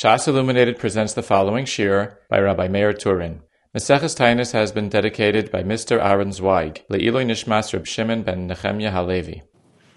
Shas Illuminated presents the following shir by Rabbi Meir Turin. Maseches Taanis has been dedicated by Mr. Aaron Zweig, Le'iloi Nishmas Reb Shimon ben Nechemya Halevi.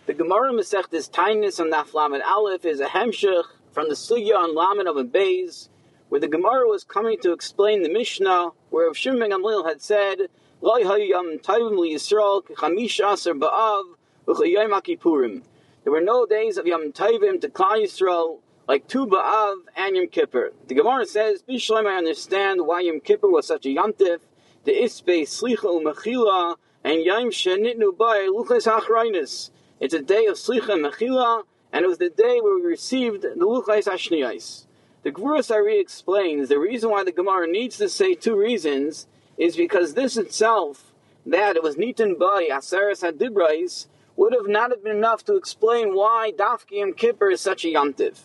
The Gemara Masechtes Taanis on Daf Lamed Aleph is a hemshech from the Sugya on Lamed of a Beis, where the Gemara was coming to explain the Mishnah, where Reb Shimon ben Gamliel had said, Loi hayam tayvim li Yisrael k'chamish aser ba'av. There were no days of Yom Tovim to Klal Yisrael like Tu B'Av and Yom Kippur. The Gemara says, Bishleim, I understand why Yom Kippur was such a Yontif, the Ispe, Slicha, Umechila, and Yom Shenitnu Bay, Luchas Achrainis. It's a day of Slicha Mechila, and it was the day where we received the Luchas Ashniyais. The Gvuras Ari explains the reason why the Gemara needs to say two reasons is because this itself, that it was Nitin Bay, Aseres Hadibrais, would have not have been enough to explain why Dafki Yom Kippur is such a Yontif.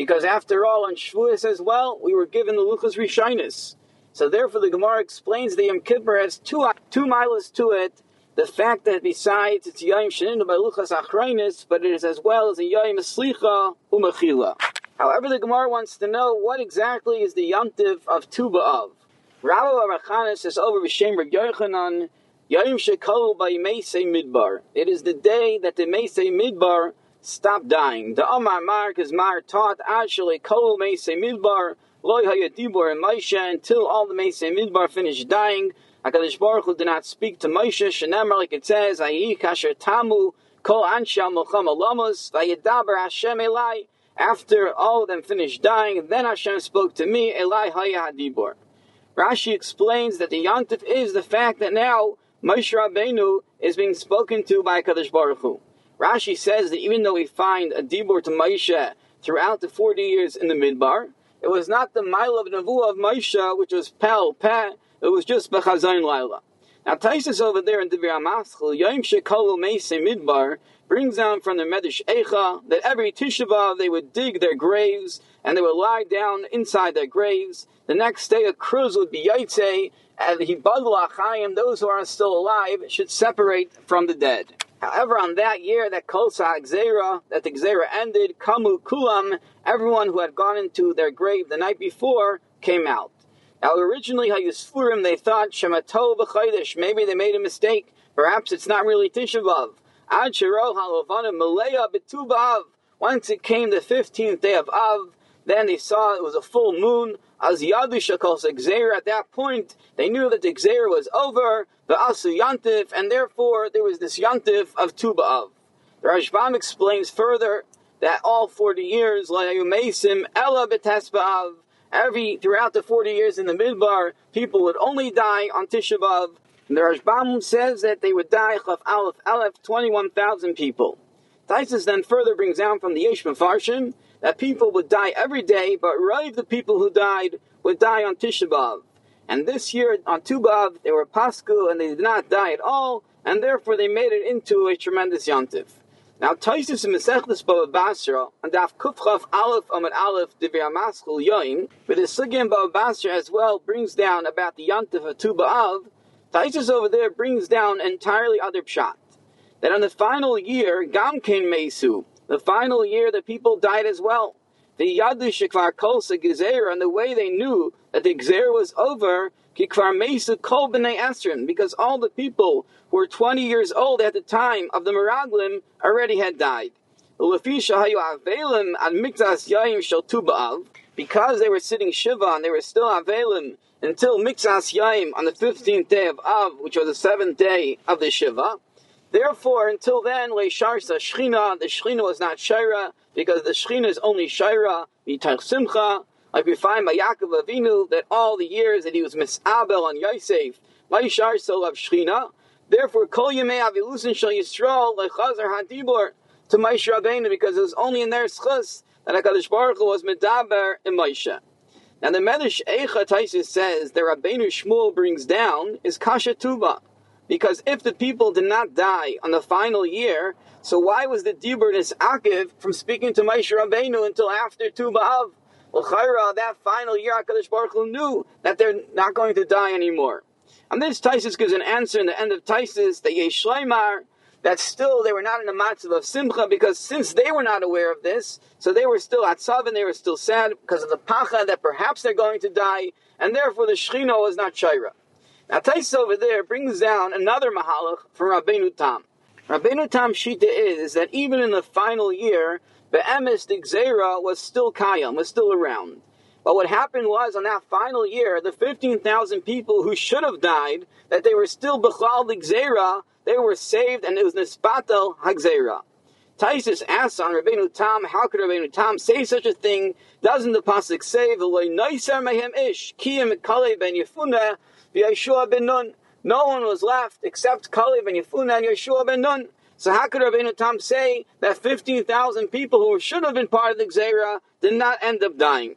Because after all, on Shavuos as well, we were given the Luchas Rishinus. So therefore, the Gemara explains the Yom Kippur has two two milas to it. The fact that besides it's Yom Sheninu by Luchas Achrainis, but it is as well as a Yom Slicha Umachila. However, the Gemara wants to know what exactly is the Yontiv of Tuba of. Rabbi Barachanan says over B'Shem Reb Yochanan, Yom Shekol by Meisei Midbar. It is the day that the Meisei Midbar stop dying. The Amar Mark is Mar taught actually Kol Meise Midbar Loy Hayadibor and Moshe until all the Meise Midbar finished dying. Hakadosh Baruch Hu did not speak to Moshe. Shenemar like it says, Ayi Kasher Tamu Kol Anshal Melcham Alamas Vayedaber Hashem Elai. After all of them finished dying, then Hashem spoke to me, Elai Hayadibor. Rashi explains that the Yantif is the fact that now Moshe Rabbeinu is being spoken to by Kadosh Baruch Hu. Rashi says that even though we find a dibur to Moshe throughout the 40 years in the Midbar, it was not the mile of Nevuah of Moshe, which was Pel, Peh, it was just Bechazayin Laila. Now, Taisus over there in Divir Amaschel, Yom Shekalu Meise Midbar, brings down from the Medish Eicha that every Tisha they would dig their graves and they would lie down inside their graves. The next day a cruz would be Yaitse, and Hibadul Achayim, those who are still alive, should separate from the dead. However, on that year that Kolsa Gzera, that the Gzera ended, Kamu Kulam, everyone who had gone into their grave the night before came out. Now, originally, Hayusfurim, they thought Shemato v'chaydish. Maybe they made a mistake. Perhaps it's not really Tisha. Ad Shiro Halovana Malaya B'Tubav. Once it came the 15th day of Av, then they saw it was a full moon. As Yadusha calls Xer, at that point, they knew that the Xer was over, the Asu Yantif, and therefore there was this Yantif of Tuba The Rashbam explains further that all 40 years, Layumesim Ella Betesba'av, every, throughout the 40 years in the Midbar, people would only die on Tisha B'Av. And the Rashbam says that they would die, Chaf Aleph Aleph, 21,000 people. Taisus then further brings down from the Yesh Mefarshim that people would die every day, but right the people who died would die on Tisha B'Av. And this year on Tu B'Av, they were Pasku and they did not die at all, and therefore they made it into a tremendous Yontif. Now, Taisus in Mesechlis Bava Basra, and Daf Kufchaf Aleph Amad Aleph Divya Maskul Yoin, but the Sugyan Bava Basra as well brings down about the Yontif of Tu B'Av. Taisus over there brings down entirely other pshat. That on the final year, Gamkin Mesu, the final year the people died as well. The Yadu Shekvar Kolsa Gezer, and the way they knew that the Gezer was over, Kikvar Mesa Kol B'nei because all the people who were 20 years old at the time of the Meraglim already had died. Because they were sitting Shiva and they were still Avelim until Mixas Yaim on the 15th day of Av, which was the seventh day of the Shiva. Therefore, until then, Leisharsa Shechina, the Shechina was not Shaira, because the Shechina is only Shaira, Mitach Simcha, like we find by Yaakov Avinu, that all the years that he was Misabel on Yosef, Leishar so of Shechina. Therefore, Kol Yemei Avilusin Shal Yisrael, Leichazar Hadibor, to Moshe Rabbeinu, because it was only in their schus that HaKadosh Baruch Hu was Medaber in Moshe. Now the Medish Eicha Taisis says that Rabbeinu Shmuel brings down is Kasha Tuba. Because if the people did not die on the final year, so why was the Dibur Akiv from speaking to Moshe Rabbeinu until after Tu? Well, Chayra, that final year, HaKadosh Baruch Hu knew that they're not going to die anymore. And this Taisus gives an answer in the end of Taisus that Yeshleimar, that still they were not in the matzav of simcha because since they were not aware of this, so they were still atzav and they were still sad because of the pacha that perhaps they're going to die, and therefore the shechina was not shaira. Now Tais over there brings down another mahalach from Rabbeinu Tam. Rabbeinu Tam shita is that even in the final year, the emes the was still kayam, was still around. But what happened was on that final year, the 15,000 people who should have died, that they were still Bechal the they were saved and it was Nispatel Hagzera. Taisus asks on Rabbeinu Tam, how could Rabbeinu Tam say such a thing? Doesn't the pasuk say, "V'loy noiser mehem ish kiyim kalei ben Yefuna v'Yeshua ben Nun"? No one was left except Kalei ben Yefuna and Yeshua ben Nun. So how could Rabbeinu Tam say that 15,000 people who should have been part of the Gzera did not end up dying?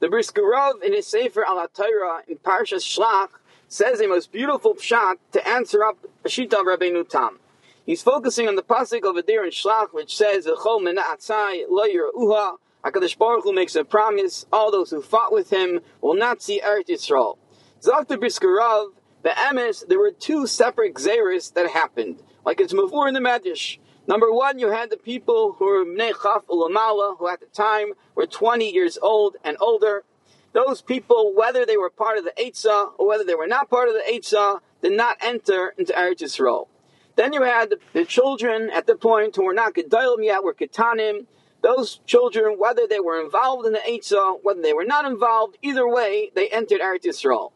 The Brisker Rav in his Sefer Al Torah in Parshas Shlach says a most beautiful shot to answer up Shita of Rabbeinu Tam. He's focusing on the pasuk of there in Shlach, which says, "V'chol menatzai lo uha." Hakadosh Baruch Hu makes a promise: all those who fought with him will not see Eretz Yisrael. Zakta Brisker Rav, the Emes, there were two separate Xeris that happened, like it's before in the Medrash. Number one, you had the people who were Bnei Chaf Ulamala, who at the time were 20 years old and older. Those people, whether they were part of the Eitzah or whether they were not part of the Eitzah, did not enter into Eretz Yisrael. Then you had the children at the point who were not Gedalim yet, were Ketanim. Those children, whether they were involved in the Eitzah, whether they were not involved, either way, they entered Eretz Yisrael.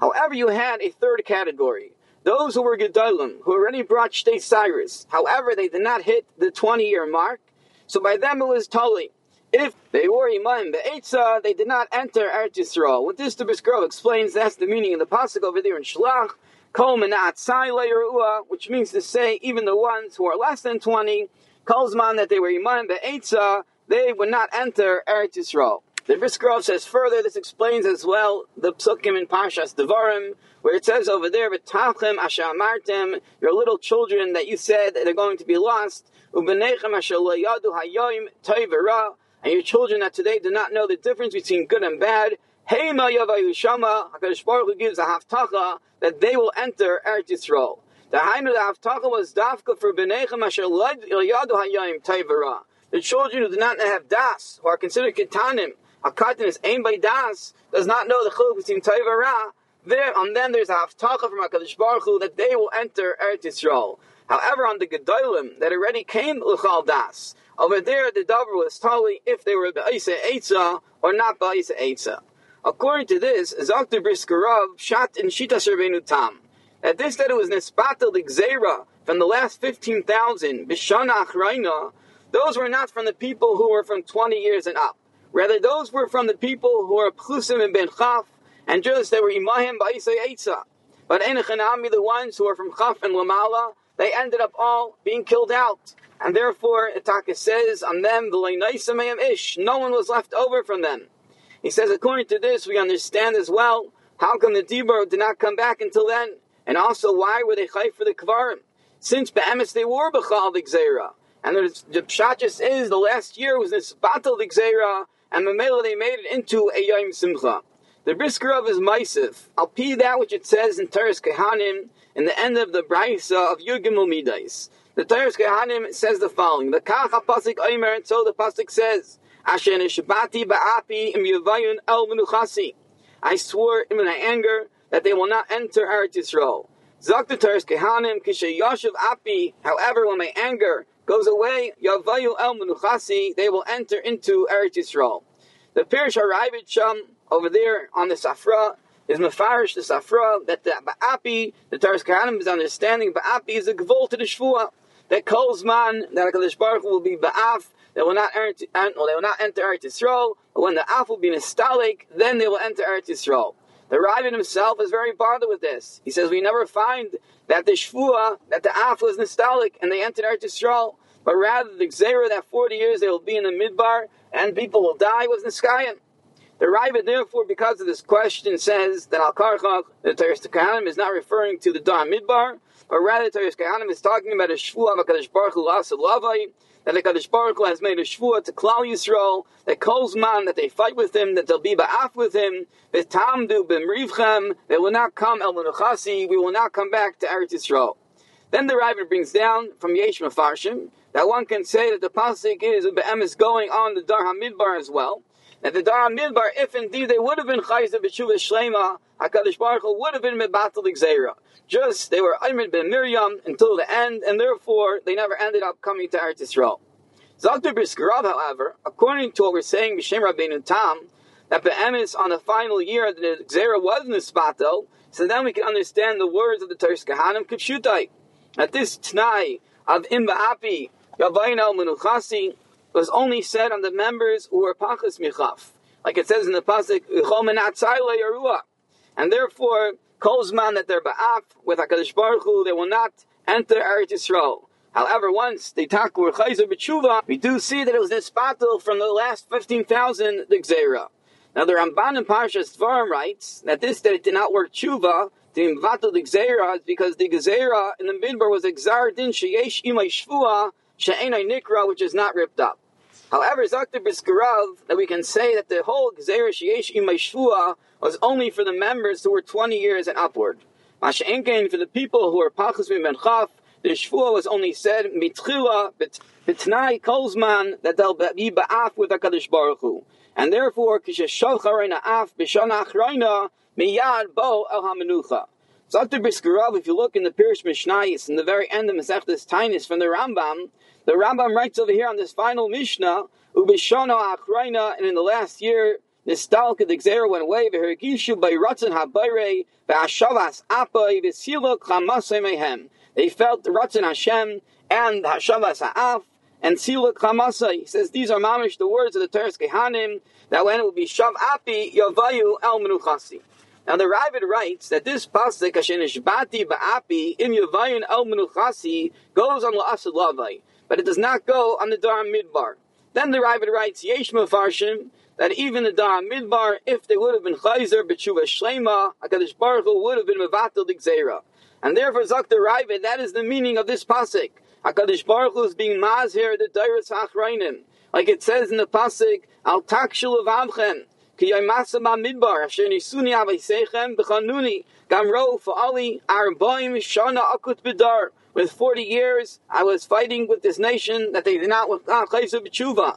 However, you had a third category. Those who were Gedalim, who already brought Shtei Cyrus, however, they did not hit the 20 year mark, so by them it was Tully. If they were Imam Be'etza, they did not enter Eretz Yisrael. What this Tubbis explains, that's the meaning of the Pasuk over there in Shlach, Kol Menat which means to say, even the ones who are less than 20, Kolzman that they were Imam Be'etza, they would not enter Eretz Yisrael. The Brisker says further, this explains as well the psukim in Parshas Devarim, where it says over there, "V'tachem asher amartem," your little children that you said that are going to be lost, "Ubenechem asher yadu hayoim toivera," and your children that today do not know the difference between good and bad. Heima yavayushama, Hakadosh Baruch Hu gives a haftacha that they will enter Eretz Yisrael. The Hainu the haftacha was dafka for benechem asher yadu hayoim toivera. The children who do not have das, who are considered ketanim, a is aimed by das, does not know the chiluk between toivera there on them there's a haftacha from Hakadosh Baruch Hu that they will enter Eretz Yisrael. However, on the Gedolim that already came l'chal das, over there the davar was totally if they were ba'isa eitza or not ba'isa eitza. According to this, Zakter Briskarov shot in Shita Shervenu Tam. At this that it was Nespatel the Gzera from the last 15,000, Bishana Achraina, those were not from the people who were from 20 years and up. Rather, those were from the people who were Pchusim and Ben Chaf, and just they were imahim ba'isay eitza. But Enochanami, the ones who are from Chaf and Lamala, they ended up all being killed out. And therefore, Itaka says on them, the ish, no one was left over from them. He says, according to this, we understand as well, how come the Dibur did not come back until then? And also, why were they chayv for the Kvarim? Since Be'emes they were Bechal the. And the Pshat just is, the last year was this battle the Gzera, and Mamela they made it into a Yom Simcha. The Brisker Rav is Maisif. I'll pee that which it says in Teres Kehanim in the end of the Brisa of Yugimul Midais. The Teres Kehanim says the following: The Kach Pasik Omer, and so the Pasik says, Asher Nishabati Ba'api Im Yavayun El Menuchasi. I swore in my anger that they will not enter Eretz Yisrael. Zok the Teres Kehanim Kishe Yoshev Api. However, when my anger goes away, Yavayu El Menuchasi, they will enter into Eretz Yisrael. The Pirish Harayvit Sham over there on the Safra is Mefarish the Safra that the Ba'api, the Taras Kahanim is understanding Ba'api is a Gvul to the Shvua. That man that HaKadosh Baruch will be Ba'af, they will not enter, they will not enter Eretz Yisrael, but when the Af will be Nistalik, then they will enter Eretz Yisrael. The Ravid himself is very bothered with this. He says, we never find that the Shvua, that the Af was nostalgic and they entered Eretz Yisrael, but rather the Gzera that 40 years they will be in the Midbar, and people will die was Niskayim. The Raiva, therefore, because of this question, says that Al Karchach, the Teres Kahanim, is not referring to the Dam Midbar, but rather Teres Kahanim is talking about a Shvuah of HaKadosh Baruch Hu Lasad the Kaddish Baruch Hu has made a Shvuah to Klal Yisrael, that calls man, that they fight with him, that they'll be Ba'af with him, V'tamdu b'mrivchem, they will not come El we will not come back to Eretz Yisrael. Then the Ravid brings down from Yesh Mefarshim that one can say that the pasuk is is going on the Dar Hamidbar as well. That the Dar Hamidbar, if indeed they would have been Chayzer B'Shuva Shlema, Hakadosh Baruch Hu would have been Mebatel Gzeira. Just they were Ayman ben Miriam until the end, and therefore they never ended up coming to Eretz Yisrael. Zakter Briskarav, however, according to what we're saying, B'Shem Rabbeinu Tam, that Be'emes on the final year the Gzeira was Nispatel, so then we can understand the words of the Teres Kahanim Kipshutai. That this Tnai of Imba Api, Yavayin al Menuchasi, was only said on the members who were Pachas Michaf. Like it says in the Pasuk, and therefore, Kolzman that they're Ba'af with HaKadosh Baruch Hu, they will not enter Eretz Yisrael. However, once they Taku were Chayzer B'tshuva, we do see that it was this battle from the last 15,000, the Gzeira. Now the Ramban in Parshas Dvarim writes that this that it did not work tshuva, the invato the gzeira, is because the gzeira in the midbar was exar din sheyesh imay shvua she'enay nikra, which is not ripped up. However, Zakter Briskarav, that we can say that the whole gzeira sheyesh Imaishvua was only for the members who were 20 years and upward. Masha'enkein for the people who are pachas chaf, the shvua was only said mitchila bitnai kolzman that they'll be ba'af with HaKadosh Baruch Hu. And therefore, af miyad bo el hamenucha. So after Briskarav, if you look in the Pirish Mishnayis, in the very end of Masechtas Taanis from the Rambam, the Rambam writes over here on this final Mishnah, Ubishana achraina, and in the last year, Nistalka the Gzera went away, Vehergishu by Ratzon Habayre, Ve'ashavas Apai, Ve'silok Chamasei Mehem. They felt the Ratzon Hashem and Hashavas Ha'af, and Sila Kamasa. He says these are mamish the words of the Teres Kehanim that when it will be Shav Api Yavayu El Menuchasi. Now the Ravid writes that this pasuk Hashenishbati Ba'api Im Yavayun El Menuchasi goes on La'asad Lavai, but it does not go on the Dar Midbar. Then the Ravid writes Yesh Mefarshim that even the Dar Midbar, if they would have been Chayzer B'tshuva Shlema, Hakadosh Baruch Hu would have been Mevatel Digzera. And therefore, Zakta Ravid, that is the meaning of this pasuk. Hakadosh Baruch Hu is being mazher the Dairis Achrainim, like it says in the pasuk Al Takshul Avavchem. Ki Yomasa Midbar Asher Nisuni Avaisechem B'Chanuni Gamro Fa'ali Arbaim Shana Akut Bidar. With forty years, I was fighting with this nation that they did not ah, with Chayzu B'Tshuva.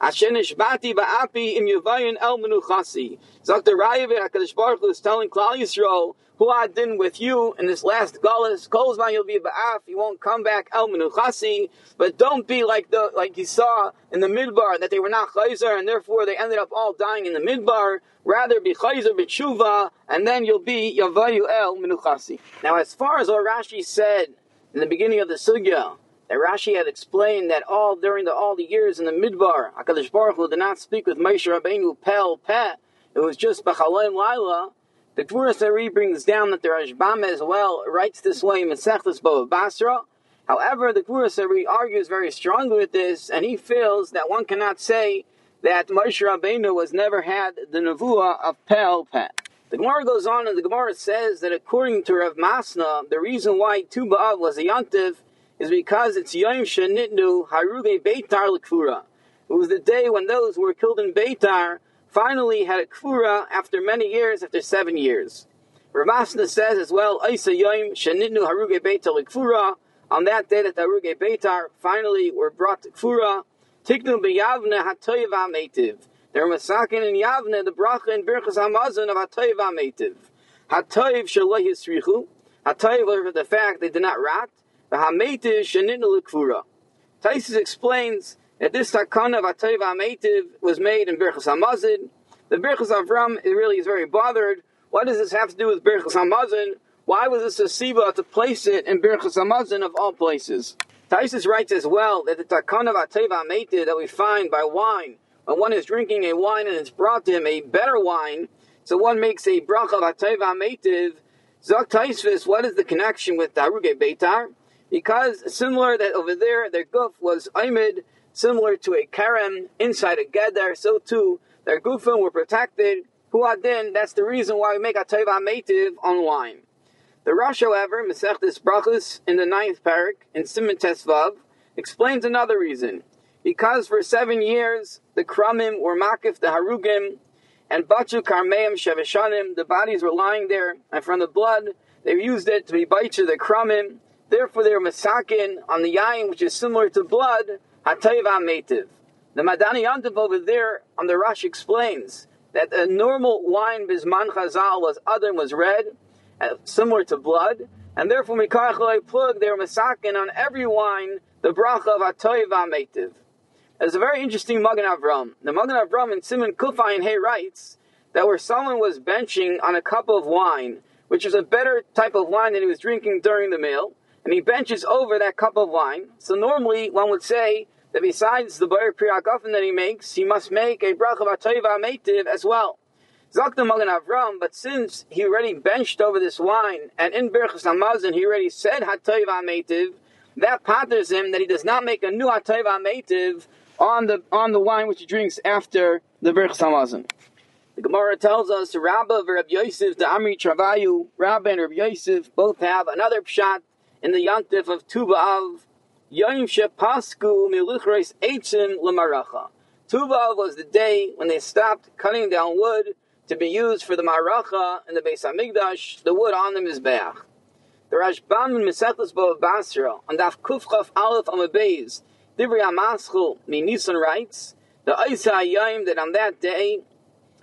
Asher Nishbati Ba'api Im Yuvayin El Menuchasi. Dr. Rayavir HaKadosh Baruch Hu is telling Klal Yisrael did with you in this last galus. Kolzman, you'll be ba'af. You won't come back el menuchasi. But don't be like the like you saw in the midbar that they were not chayzer and therefore they ended up all dying in the midbar. Rather be chayzer b'tshuva and then you'll be yavayu el menuchasi. Now, as far as what Rashi said in the beginning of the sugya. That Rashi had explained that all during the all the years in the midbar, Hakadosh Baruch Hu did not speak with Moshe Rabbeinu pel pet. It was just b'chaloim laila. The Gvuras Ari brings down that the Rashbam as well writes this way in Masechtas Bava Basra. However, the Gvuras Ari argues very strongly with this, and he feels that one cannot say that Moshe Rabbeinu was never had the Nevuah of Pel Pet. The Gemara goes on, and the Gemara says that according to Rav Masna, the reason why Tu B'Av was a Yantiv is because it's Yom Shenitnu Haruge Beitar L'Kfura. It was the day when those who were killed in Beitar finally had a kfura after many years, after seven years. Ramasna says as well, Isa Yom Shenitnu Haruge Beitar Kfura. On that day that the Haruge Beitar finally were brought to Kfura, Tiknu B'Yavne Hatoyev HaMeitiv. They were masakin in Yavne, the bracha and birchas Hamazon of Hatoyev HaMeitiv. Hatoyev Shaloi Yisrichu. Hatoyev for the fact they did not rot. The Hameitiv Shenitnu Kfura. Taisus explains that this takana of Atayv Ameitiv was made in Birchas Hamazon. The Birchas Avram really is very bothered. What does this have to do with Birchas Hamazon? Why was this a siva to place it in Birchas Hamazon of all places? Taisus writes as well that the takana of Atayv Ameitiv that we find by wine, when one is drinking a wine and it's brought to him a better wine, so one makes a bracha of Atayv Ameitiv. Zok Taisvis, what is the connection with Daruge Beitar? Because similar that over there, their guf was Aimid, similar to a karen inside a gedder, so too their gufim were protected. Huadin, that's the reason why we make a teva meitiv on wine. The Rosh, however, Masechtes Brachus in the ninth parak in Simon Tesvav explains another reason. Because for seven years the Kramim were makif the Harugim and Bachu Karmeim Sheveshanim, the bodies were lying there, and from the blood they used it to be baicha the Kramim. Therefore, they are masakin on the yain, which is similar to blood, hatayva metiv. The Madani Yantav over there on the Rosh explains that a normal wine bisman chazal was other was red, uh, similar to blood, and therefore mikach plug they are masakin on every wine the bracha of hatayva metiv. There's a very interesting Magen Avram. The Magen Avram in Simon Kufayin Hay writes that where someone was benching on a cup of wine, which is a better type of wine than he was drinking during the meal, and he benches over that cup of wine. So normally one would say that besides the Bayer Priyagafen that he makes, he must make a bracha b'atoiva meitiv as well. Zakta Magen Avram, but since he already benched over this wine, and in Berchas Hamazon he already said hatoiva meitiv, that patters him that he does not make a new hatoiva meitiv on the on the wine which he drinks after the Berchas Hamazon. The Gemara tells us Rabba Rabbi Yosef, the Amri Travayu, Rabba and Rabbi Yosef both have another pshat in the Yantif of Tu B'Av, Yom Shepasku Miluchreis Eitzim Lemaracha. Tu B'Av was the day when they stopped cutting down wood to be used for the Maracha and the Beis Hamikdash, the wood on the Mizbeach. The Rashbam in Mesechus Bava Basra, on Daf Kufchaf Aleph Amabeis, Dibri Amaschul, Nisan writes, the Isa Yom that on that day,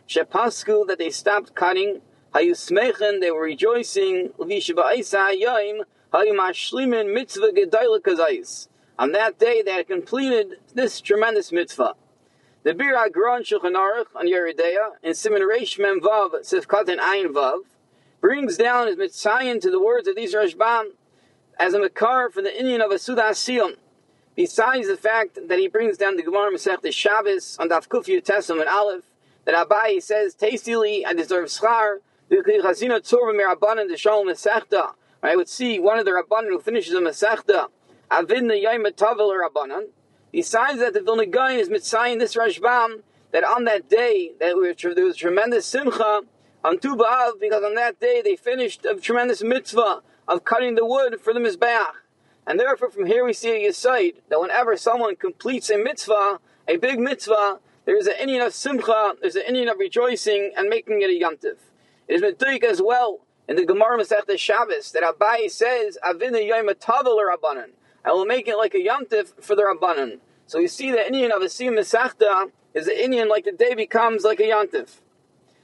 Shepasku, that they stopped cutting, Hayusmechen, they were rejoicing, Vishabah Isa Yom, on that day, they had completed this tremendous mitzvah. The Biur HaGra Shulchan Aruch on Yoreh Deah in Simon Reish Mem Vav Sifkat and Ayin Vav brings down his mitzayin to the words of these Rashbam as a makar for the Indian of a Siyum. Besides the fact that he brings down the Gemara Masech Shabbos on Daf Kuf Tessim and Aleph, that Abai says, Tastily, I deserve schar, the Chazina Tzorva Merabanan the Shalom Masechta, I would see one of the Rabbanan who finishes a Masechta, Avidna Yom Tavel Rabbanan. signs that, the Vilna Gaon is mitzayin this Rashbam that on that day that there was tremendous simcha on Tu B'Av because on that day they finished a tremendous mitzvah of cutting the wood for the mizbeach, and therefore from here we see a yisaid that whenever someone completes a mitzvah, a big mitzvah, there is an Indian of simcha, there's an Indian of rejoicing and making it a yantiv. It is mitzik as well in the Gemara Masechta Shabbos that Abai says, Avina Yom Tavel Rabbanan. I will make it like a yomtiv for the Rabbanan. So you see the Indian of a Siyam Masechta is the Indian like the day becomes like a yomtiv.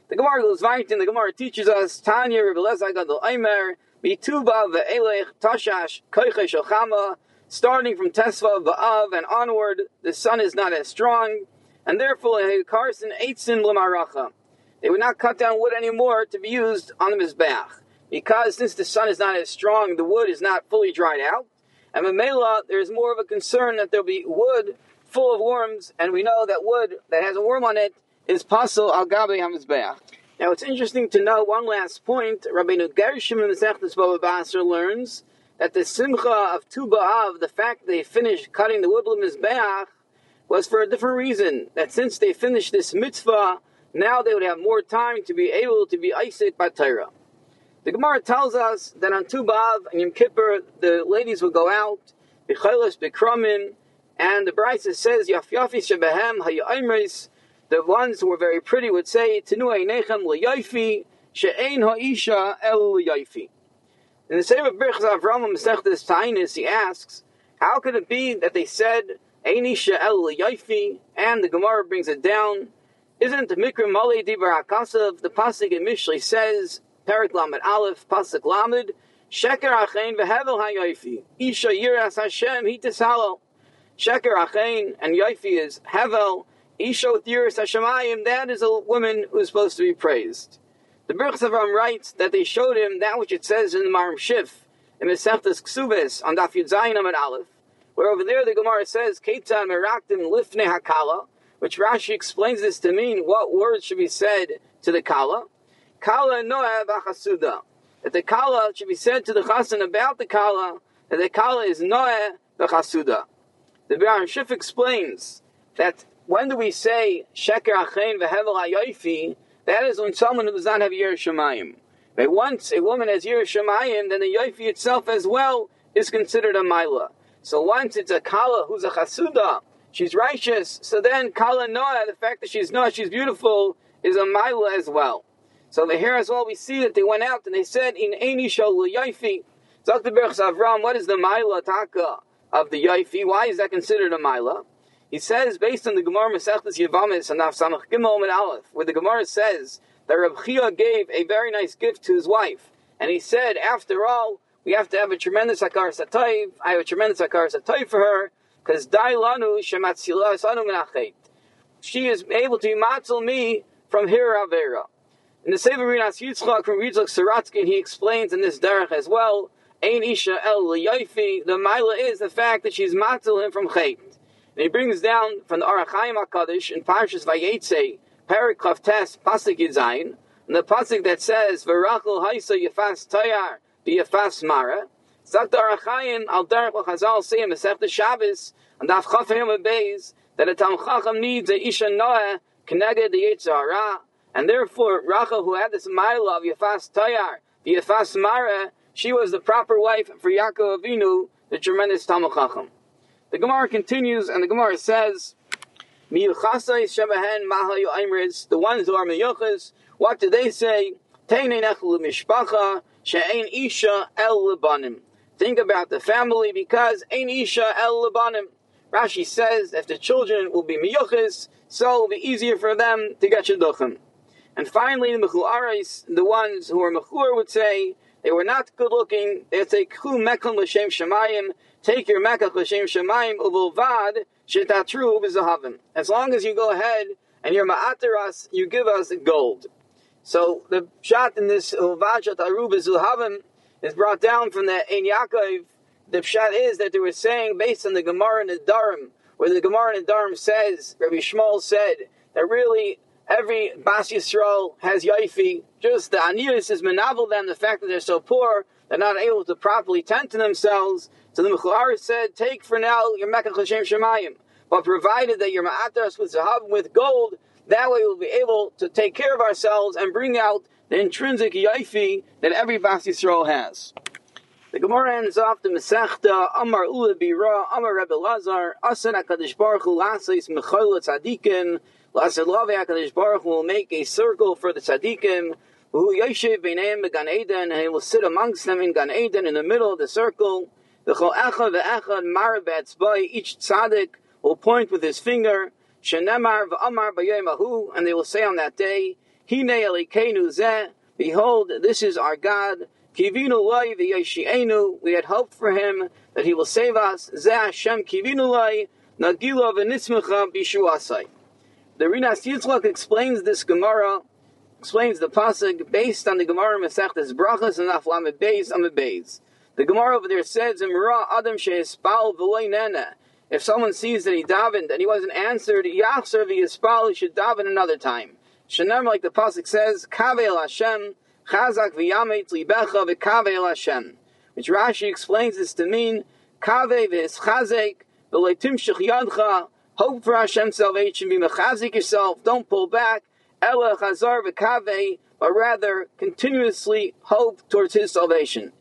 The Gemara goes right the Gemara teaches us, Tanya Rebbe Gadol Aimer, Bituba ve'elech tashash koiche shalchama, starting from Tesva Ba'av and onward, the sun is not as strong, and therefore Carson Eitzin Lamaracha. They would not cut down wood anymore to be used on the Mizbeach. Because since the sun is not as strong, the wood is not fully dried out. And Mamela, there's more of a concern that there'll be wood full of worms, and we know that wood that has a worm on it is pasul al gabi hamizbeach. Now it's interesting to know one last point. Rabbeinu Gershom in the Sechtes Baba Basra learns that the simcha of Tu B'Av, the fact they finished cutting the wood Mizbeach, was for a different reason. That since they finished this mitzvah, now they would have more time to be able to be Isaac Batira. The Gemara tells us that on Tu B'Av and Yom Kippur, the ladies would go out, B'chaylas B'kramin, and the Brisa says, Yaf Yafi Shebehem Hayayimris, the ones who were very pretty would say, Tinu Einechem L'Yaifi, She'ein Ha'isha El L'Yaifi. In the of Birchas Avram Masechtes Taanis, he asks, how could it be that they said, Ein Isha El L'Yaifi, and the Gemara brings it down, isn't Mikra Mali Dibar Akasav, the Pasuk in Mishlei says, Perik Lamed Aleph, Pasuk Lamed, Sheker Achein vehevel hayoifi. Isha yiras Hashem hitishalal. Sheker Achein and Yoifi is Hevel. Isha with yiras Hashemayim, that is a woman who is supposed to be praised. The Birchas Avram writes that they showed him that which it says in the Marim Shif, in Mesechtas Ksubis, on Daf Yud Zayin Aleph, where over there the Gemara says, Ketan Meraktim Lifne Hakala, which Rashi explains this to mean what words should be said to the Kala. Kala Noah Vachasuda. That the Kala should be said to the Chasan about the Kala, that the Kala is Noah Vachasuda. The Baron Shif explains that when do we say Sheker Achein Vehevel Hayoifi, that is when someone who does not have Yer Shemayim. But once a woman has Yer Shemayim, then the Yoifi itself as well is considered a Mila. So once it's a Kala who's a Chasuda, she's righteous. So then Kala Noah, the fact that she's Noah, she's beautiful, is a Mila as well. So the here as well, we see that they went out and they said, "In Eini Yaifi." Dr. Berchs Avram, what is the Mila Taka of the Yaifi? Why is that considered a Mila? He says, based on the Gemara Masechtas Yevamis and Samach Gimel and Aleph, where the Gemara says that Reb Chia gave a very nice gift to his wife, and he said, after all, we have to have a tremendous akar satayv. I have a tremendous akar satayv for her because dailanu shematzila sanu. She is able to matzel me from here avera. In the Sefer Rinas Yitzchak from Yitzchak Sorotskin, he explains in this derech as well. Ein isha el liyofi. The mila is the fact that she's matzel him from chait. And he brings down from the Arachayim Hakadosh in Parshas Vayetze, Parak Tes Pasuk Yizayin, and the pasuk that says "V'rachel Haisa Yefas Tayar B'Yefas Mara." Zakt Arachayim Al Derech Chazal say in Masechta Shabbos and Daf Chafayim Beis that a Tam Chacham needs a Isha Noah connected the Yitzhara, and therefore Rachel, who had this mile of Yefas Tayar B'Yefas Mara, she was the proper wife for Yaakov Avinu, the tremendous Tam Chacham. The Gemara continues, and the Gemara says, the ones who are miyuchas, what do they say? Think about the family because ein isha el lebanim. Rashi says if the children will be miyuchas, so it will be easier for them to get shidduchim. And finally, the mechuaris, the ones who are mechur, would say they were not good looking. They would say ku mekum l'shem shemayim take your Mekach l'shem shemayim uvulvad shetatru b'zahavim. As long as you go ahead and you're ma'ateras, you give us gold. So the shot in this uvvad shetatru b'zahavim is brought down from the Ein Yaakov. The shot is that they were saying based on the Gemara in the Dharam, where the Gemara in the Dharam says, Rabbi Shmuel said that really every Bas Yisrael has Yaifi. Just the Aniyas is menavel them, the fact that they're so poor, they're not able to properly tend to themselves. So the Mechuar said, take for now your Mekach Hashem Shemayim. But provided that you're Ma'atras with Zahav with gold, that way we'll be able to take care of ourselves and bring out the intrinsic Yaifi that every Bas Yisrael has. The Gemara ends off the Masechta Amar Ula Bira Amar Rebbe Lazar Asan Hakadosh Baruch Hu Lasais Mechol Tzadikim Lasad Lave Hakadosh Baruch Hu will make a circle for the Tzadikim who Yoshev Beineim Gan Eden and he will sit amongst them in Gan Eden in the middle of the circle V'chol echad ve'echad marabetz by each tzaddik will point with his finger. Shenemar v'amar b'yemahu, and they will say on that day, Hine elikenu zeh, behold, this is our God. Kivinu loy v'yeshienu, we had hoped for him that he will save us. Zeh Hashem kivinu loy, nagilo v'nitzmecha b'shuasai. The Rinas Yitzchak explains this Gemara, explains the pasuk based on the Gemara Masechtas Brachas and Aflamed Beis Amid Beis. The Gemara over there says, Adam If someone sees that he davened and he wasn't answered, Yachser v'yispal, he should daven another time. Shenem, like the pasuk says, Kavel Hashem, Chazak v'yamet libecha v'kavel Hashem. Which Rashi explains this to mean, Kave v'yischazek, v'leitim yadcha, hope for Hashem's salvation, be mechazik yourself, don't pull back, Ela chazar v'kave, but rather continuously hope towards His salvation.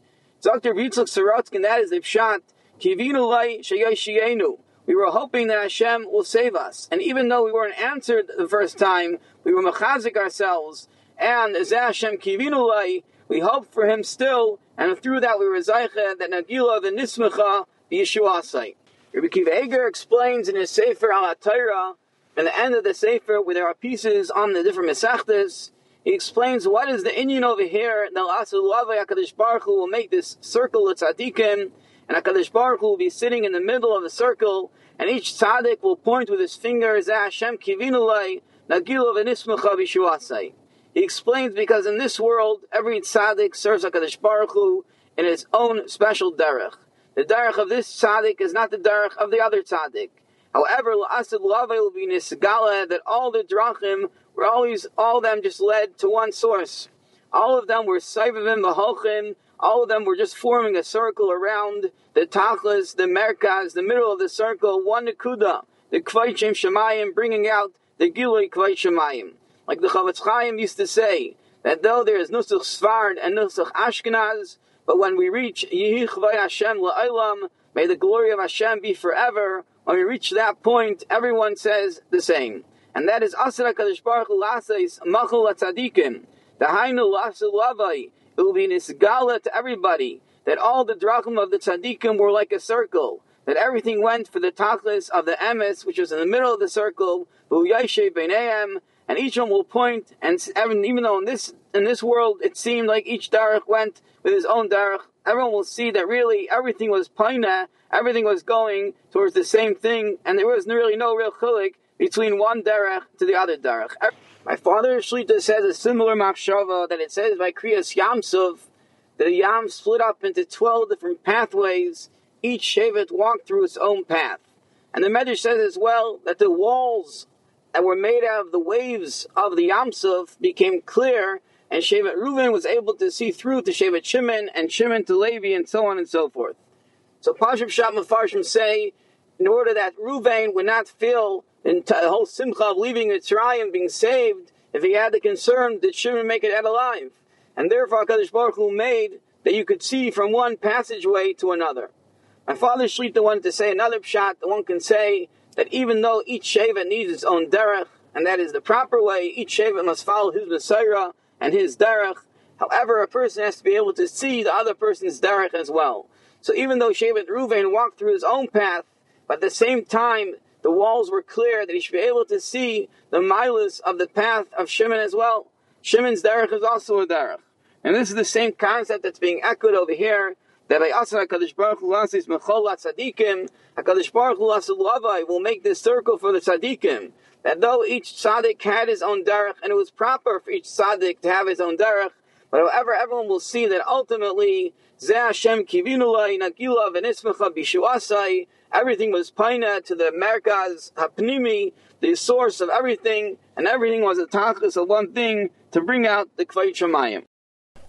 Dr. Yitzchak Sorotskin, that is the pshat. Kivinu lay sheyoshienu. We were hoping that Hashem will save us. And even though we weren't answered the first time, we were mechazik ourselves. And as Hashem kivinu lay, we hoped for him still. And through that we were zaycha that nagila the nismecha the Yeshua site. Rabbi Akiva Eger explains in his Sefer al Torah, at the end of the Sefer, where there are pieces on the different Mesachtes, he explains what is the Indian over here that HaKadosh Baruch Hu will make this circle of tzaddikim, and HaKadosh Baruch Hu will be sitting in the middle of the circle, and each tzaddik will point with his finger, Hashem kivinulai, nagilu v'nismecha v'shuasai. He explains because in this world, every tzaddik serves HaKadosh Baruch Hu in his own special derech. The derech of this tzaddik is not the derech of the other tzaddik. However, la'asid will be nisgala that all the drachim were always all of them just led to one source. All of them were Saivavim Mahochim, all of them were just forming a circle around the Tachlis, the Merkaz, the middle of the circle, one Nakuda, the Kvaychim Shemayim, bringing out the Gilui Kvayt Shemayim. Like the Chofetz Chaim used to say, that though there is Nusach Sfard and Nusach Ashkenaz, but when we reach Yehi Chvay Hashem La'olam, may the glory of Hashem be forever, when we reach that point, everyone says the same and that is Asra Kadosh Baruch Hu Lasais Machul Tzadikim. The Hainu Lavai. It will be nisgala to everybody that all the drachim of the tzaddikim were like a circle, that everything went for the tachlis of the emes, which was in the middle of the circle, and each one will point, and even though in this in this world it seemed like each darach went with his own darach, everyone will see that really everything was paina, everything was going towards the same thing, and there was really no real chilik between one darach to the other darach. My father Shlita says a similar machshava that it says by Kriyas Yamsuf, the Yam split up into 12 different pathways, each Shevet walked through its own path. And the Medrash says as well that the walls that were made out of the waves of the Yamsuf became clear, and Shevet Reuven was able to see through to Shevet Shimon, and Shimon to Levi, and so on and so forth. So Pashim Shat Mefarshim say, in order that Reuven would not feel the whole simcha of leaving Mitzrayim, being saved, if he had the concern that Shimon make it out alive. And therefore HaKadosh Baruch Hu made that you could see from one passageway to another. My father Shlita wanted to say another shot that one can say that even though each Shevet needs its own derech, and that is the proper way, each Shevet must follow his Messiah and his derech. However, a person has to be able to see the other person's derech as well. So even though Shevet Ruvain walked through his own path, but at the same time, the walls were clear that he should be able to see the milas of the path of Shimon as well. Shimon's derech is also a derech. And this is the same concept that's being echoed over here that by Asa HaKadosh Baruch Hu Lasis Mechol Tzadikim, HaKadosh Baruch Hu Lavai will make this circle for the Tzadikim. That though each Tzadik had his own derech, and it was proper for each Tzadik to have his own derech, but however, everyone will see that ultimately, Zeh Hashem Kivinulai Nagila V'nismecha Bishuasai, everything was paina to the Merkaz Hapnimi, the source of everything, and everything was a tachlis of one thing to bring out the Kvayit Shemayim.